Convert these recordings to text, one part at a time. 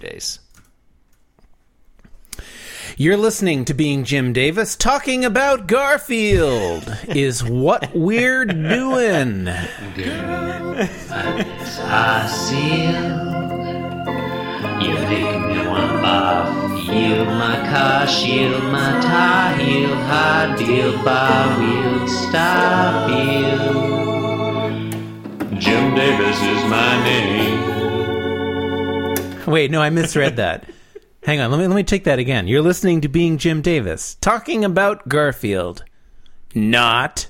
days. You're listening to Being Jim Davis talking about Garfield. Is what we're doing. I seal. You me my car, shield my tie high deal, bar stop. Jim Davis is my name. Wait, no, I misread that. Hang on, let me let me take that again. You're listening to Being Jim Davis talking about Garfield, not.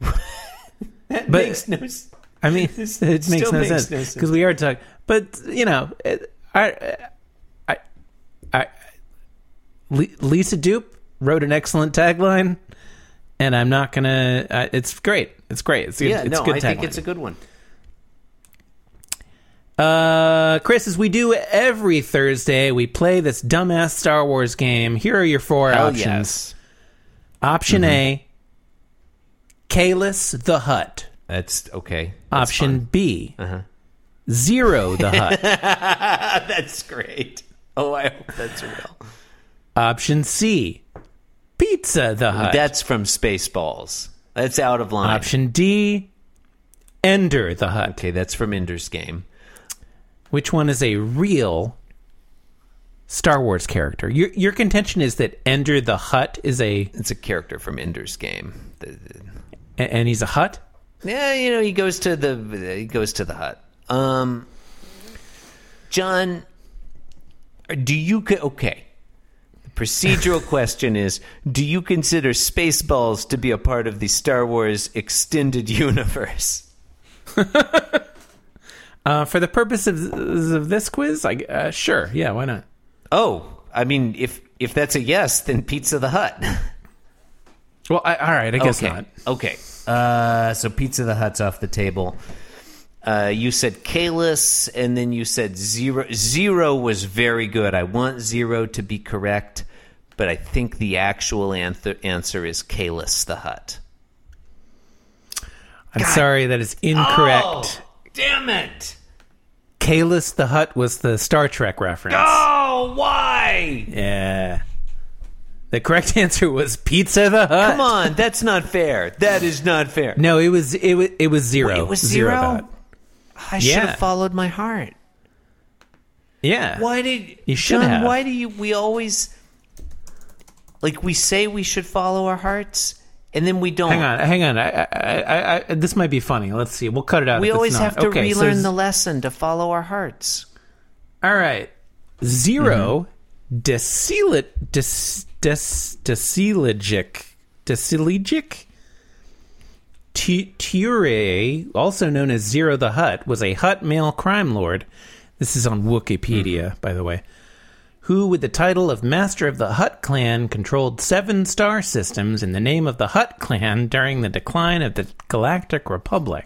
That But- makes no I mean, it makes no makes no sense sense. because we are talking. But you know, it, I, I, I, Lisa Dupe wrote an excellent tagline, and I'm not gonna. Uh, it's great. It's great. It's, Yeah, it's no, good I think it's a good one. Uh, Chris, as we do every Thursday, we play this dumbass Star Wars game. Here are your four Hell options. yes. Option Mm-hmm. A, Kalis the Hut. That's okay. That's Option fun. B, Uh-huh. Zero the Hut. That's great. Oh, I hope that's real. Option C, Pizza the Hut. That's from Spaceballs. That's out of line. Option D, Ender the Hut. Okay, that's from Ender's Game. Which one is a real Star Wars character? Your your contention is that Ender the Hut is a It's a character from Ender's Game. The- and he's a hut. Yeah, you know, he goes to the he goes to the hut. Um, John, do you okay? The procedural question is: Do you consider Spaceballs to be a part of the Star Wars extended universe? Uh, for the purpose of, this quiz, I uh, sure, yeah, why not? Oh, I mean, if if that's a yes, then Pizza the Hut. Well, I, all right, I guess okay. not. Okay. Uh, so Pizza the Hut's off the table. Uh, you said Kalis, and then you said zero. Zero was very good. I want zero to be correct, but I think the actual answer, answer is Kalis the Hut. I'm sorry, that is incorrect. Oh, damn it! Kalis the Hut was the Star Trek reference. Oh, why? Yeah. The correct answer was Pizza the Hut. Come on, that's not fair. That is not fair. No, it was it was it was zero. Wait, it was zero? Hut. I should Yeah. have followed my heart. Yeah. Why did You should John, have. Why do you? We always like we say we should follow our hearts, and then we don't. Hang on, hang on. I, I, I, I, this might be funny. Let's see. We'll cut it out. We if it's always not. have to okay, relearn z- the lesson to follow our hearts. All right. 0 Mm-hmm. decile des, des, decelegic Desilijic Tiure, also known as Ziro the Hutt, was a Hutt male crime lord. This is on Wikipedia, Mm-hmm. by the way. Who, with the title of Master of the Hutt Clan, controlled seven star systems in the name of the Hutt Clan during the decline of the Galactic Republic.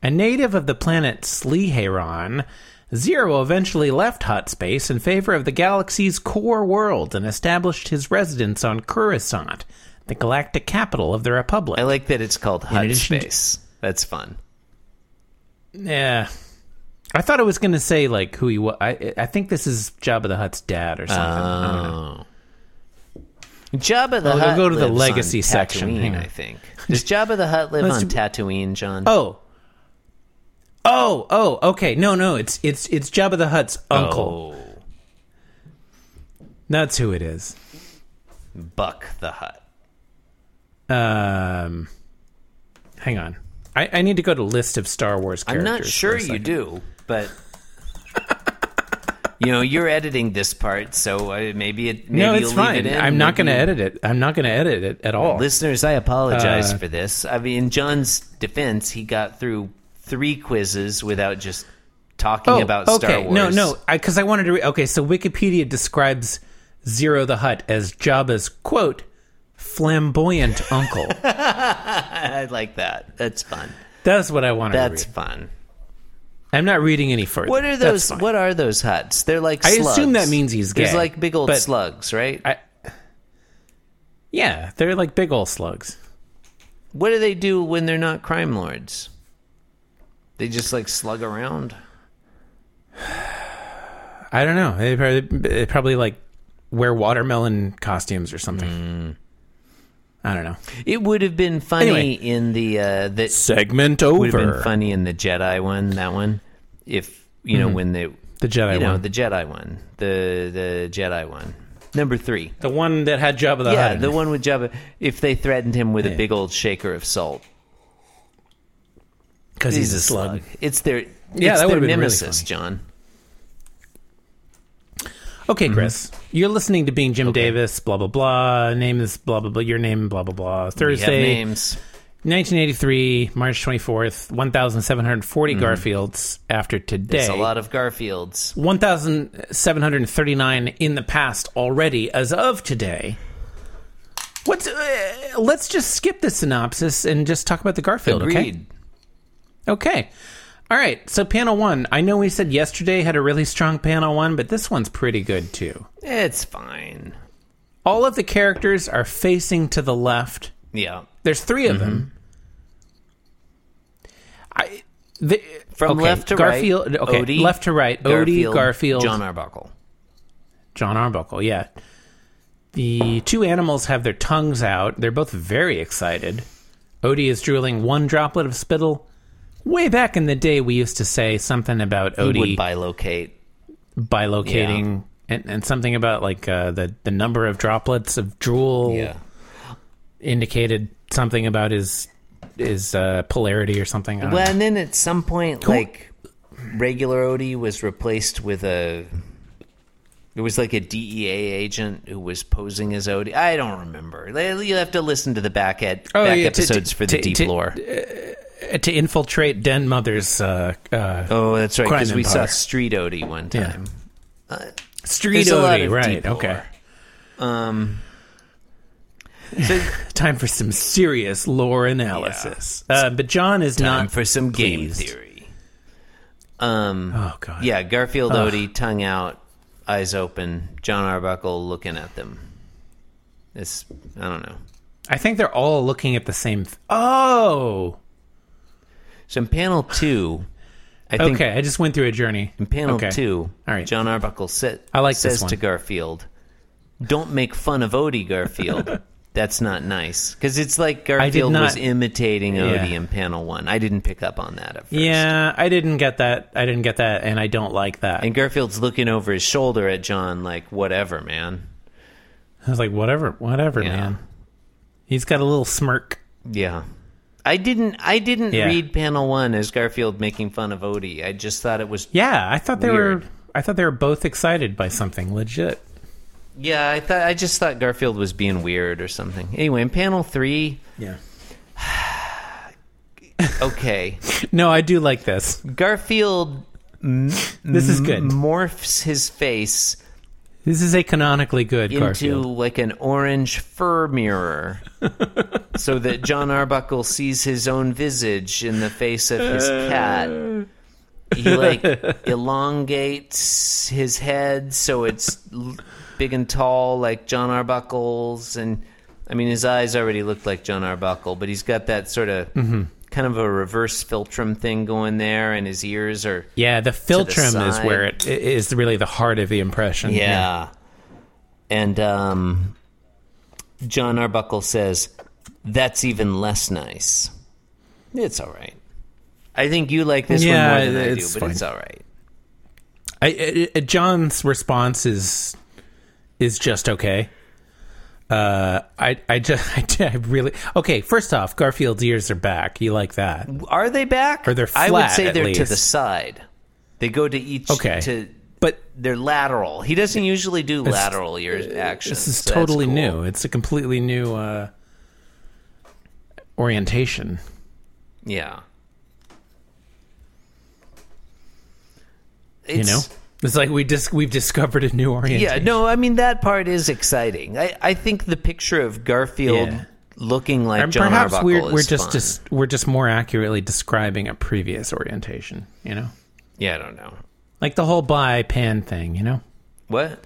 A native of the planet Sleheyron, Ziro eventually left Hutt space in favor of the galaxy's core world and established his residence on Coruscant, the galactic capital of the Republic. I like that it's called Hut addition to- Space. That's fun. yeah. I thought it was going to say like who he was. I, I think this is Jabba the Hutt's dad or something. I. Oh. Jabba the Well, we'll Hutt go to the legacy on section. Tatooine, Hang on. I think. Does Jabba the Hutt live Let's on do- Tatooine, John? Oh. Oh, oh, okay. No, no, it's it's it's Jabba the Hutt's uncle. Oh, That's who it is. Buck the Hut. Um, hang on. I, I need to go to list of Star Wars I'm characters. not for sure a you second. do, but you know you're editing this part, so uh, maybe it. Maybe No, it's you'll fine. Leave it in. I'm not going to maybe- edit it. I'm not going to edit it at all. Listeners, I apologize Uh, for this. I mean, in John's defense, he got through three quizzes without just talking oh, about okay. Star Wars. No, no, because I, wanted to. Re- okay, so Wikipedia describes Ziro the Hutt as Jabba's quote flamboyant uncle. I like that. That's fun. That's what I That's to read. That's fun. I'm not reading any further. What are those? What are those huts? They're like. Slugs. I assume that means he's There's gay, like big old slugs, right? I, yeah, they're like big old slugs. what do they do when they're not crime lords? They just like slug around. I don't know. They probably, they probably like wear watermelon costumes or something. Mm. I don't know. It would have been funny Anyway. in the uh, that Segment would have over. been funny in the Jedi one. That one, if you know when they The Jedi you know one. the Jedi one, the the Jedi one, number three. The one that had Jabba the yeah, Hutt. the one with Jabba. If they threatened him with a big old shaker of salt, because he's, a slug. It's their Yeah, it's that their would've been really nemesis, funny. John. Okay, Chris, you're listening to Being Jim Mm-hmm. Okay. Davis. Blah blah blah. Name is blah blah blah. Your name blah blah blah. Thursday, names. 1983, March 24th, 1,740 Garfields after today. Mm-hmm. a lot of Garfields. 1,739 in the past already as of today. What's uh, let's just skip the synopsis and just talk about the Garfield, okay? Okay. All right. So panel 1, I know we said yesterday had a really strong panel 1, but this one's pretty good too. It's fine. All of the characters are facing to the left. Yeah. There's 3 of them. Mm-hmm. I the, From okay, left to Garfield, right, Okay, Odie, left to right. Odie, Garfield, John Arbuckle. John Arbuckle, yeah. The two animals have their tongues out. They're both very excited. Odie is drooling one droplet of spittle. Way back in the day, we used to say something about He would Odie bilocate. bilocating and, and something about like uh, the, the number of droplets of drool Yeah. indicated something about his his uh, polarity or something. Well, know. and then at some point, like regular Odie was replaced with a. There was like a DEA agent who was posing as Odie. I don't remember. You have to listen to the back, ed- Oh, back yeah, episodes to- for the to- deep lore. To infiltrate Den Mother's uh, uh, Oh, that's right. Because we saw Street Odie one Yeah. time. Street There's a lot Odie, right? Okay. Um. So Time for some serious lore analysis. Uh, but John is time not for some game pleased. theory. Um. Oh God. Yeah, Garfield Odie, tongue out, eyes open. John Arbuckle looking at them. It's I don't know. I think they're all looking at the same. Th- oh. So in panel two, I think Okay. I just went through a journey. in panel Okay. two, All right. John Arbuckle sit, I like this says one. to Garfield, "Don't make fun of Odie, Garfield. That's not nice." Because it's like Garfield was not- imitating Odie in panel one. I didn't pick up on that at first. Yeah, I didn't get that. I didn't get that, and I don't like that. And Garfield's looking over his shoulder at John, like, "Whatever, man." I was like, whatever, whatever, Yeah. man. He's got a little smirk. Yeah. I didn't. I didn't Yeah. read panel one as Garfield making fun of Odie. I just thought it was. Yeah, I thought they Weird. were. I thought they were both excited by something legit. Yeah, I thought. I just thought Garfield was being weird or something. Anyway, in panel three, Yeah. okay, No, I do like this. Garfield This is good. morphs his face This is a canonically good into Garfield. like an orange fur mirror, so that John Arbuckle sees his own visage in the face of his cat. He like elongates his head so it's big and tall like John Arbuckle's, and I mean his eyes already look like John Arbuckle, but he's got that sort of Mm-hmm. Kind of a reverse philtrum thing going there, and his ears are Yeah, the philtrum is where it is really the heart of the impression. Yeah. And um, John Arbuckle says, that's even less nice. It's all right. I think you like this Yeah, one more than I do, it's but fine. it's all right. I, I, I- John's response is is just okay. Uh, I I just I, really okay. First off, Garfield's ears are back. You like that? Are they back? Or they're flat? I would say they're to the side. They go to each. Okay. To, But they're lateral. He doesn't usually do lateral ears actions. this is so totally cool. new. It's a completely new uh, orientation. Yeah. You know, It's- like we just we've discovered a new orientation. Yeah, no, I mean that part is exciting. I, I think the picture of Garfield Yeah. looking like And John perhaps Arbuckle we're is we're just, we're just more accurately describing a previous orientation. You know, yeah, I don't know like the whole bi pan thing. You know. what.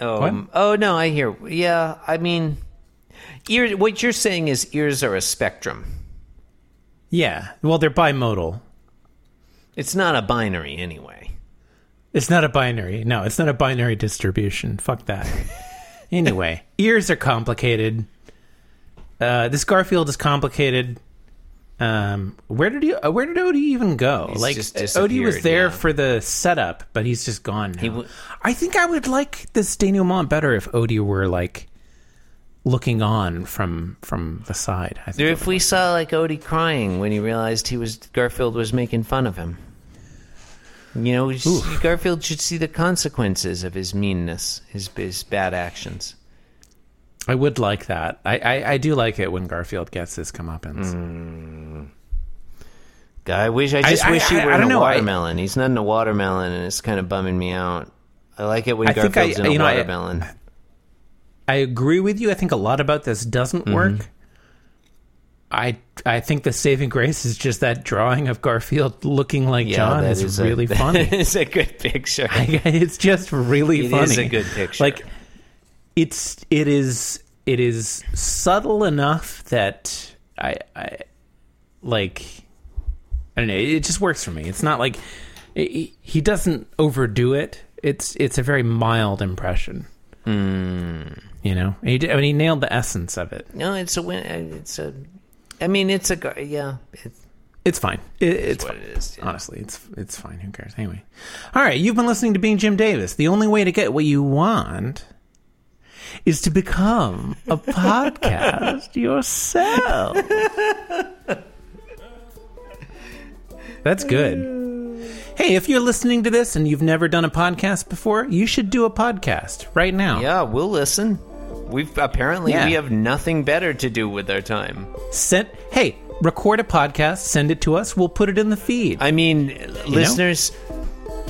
Oh, What? um, oh no, I hear. Yeah, I mean, ear. What you're saying is ears are a spectrum. Yeah. Well, they're bimodal. It's not a binary anyway. It's not a binary. No, it's not a binary distribution. Fuck that. anyway, ears are complicated. Uh, this Garfield is complicated. Um, where did he? Uh, where did Odie even go? He's like Odie was there yeah. for the setup, but he's just gone now. w- I think I would like this denouement better if Odie were like looking on from from the side. I Or think. if we saw like Odie crying when he realized he was Garfield was making fun of him. You know, should- Garfield should see the consequences of his meanness, his his bad actions. I would like that. I, I I do like it when Garfield gets his comeuppance. Mm. I wish I just I- wish he were I in a know, I- watermelon. He's not in a watermelon, and it's kind of bumming me out. I like it when I I- Garfield's in a know, I- watermelon. I agree with you. I think a lot about this doesn't Mm-hmm. work. I I think the saving grace is just that drawing of Garfield looking like John that is, a- really funny. It's a good picture. it's just really It funny. is a good picture. Like it's it is it is subtle enough that I I like I don't know. It just works for me. It's not like he he doesn't overdo it. It's it's a very mild impression. Hmm. You know, he I mean, he nailed the essence of it. no, it's a win. It's a. I mean, it's a. Yeah, it's It's fine. It, it's what fine. it is. yeah. Honestly, it's it's fine. Who cares? Anyway, all right. You've been listening to Being Jim Davis. The only way to get what you want is to become a podcast yourself. That's good. Hey, if you're listening to this and you've never done a podcast before, you should do a podcast right now. Yeah, we'll listen. We've apparently Yeah. we have nothing better to do with our time. Send, hey, record a podcast, send it to us. We'll put it in the feed. I mean, listeners,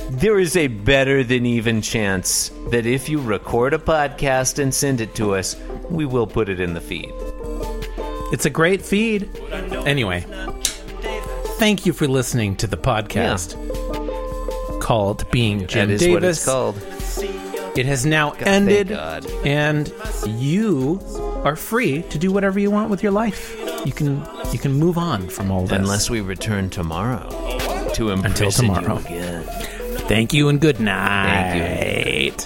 there is a better than even chance that if you record a podcast and send it to us, we will put it in the feed. It's a great feed. Anyway, thank you for listening to the podcast called Being Jim that is Davis. what it's called. It has now ended, God. and you are free to do whatever you want with your life. You can you can move on from all this. Unless we return tomorrow to imprison Until tomorrow. you again. Thank you and good night.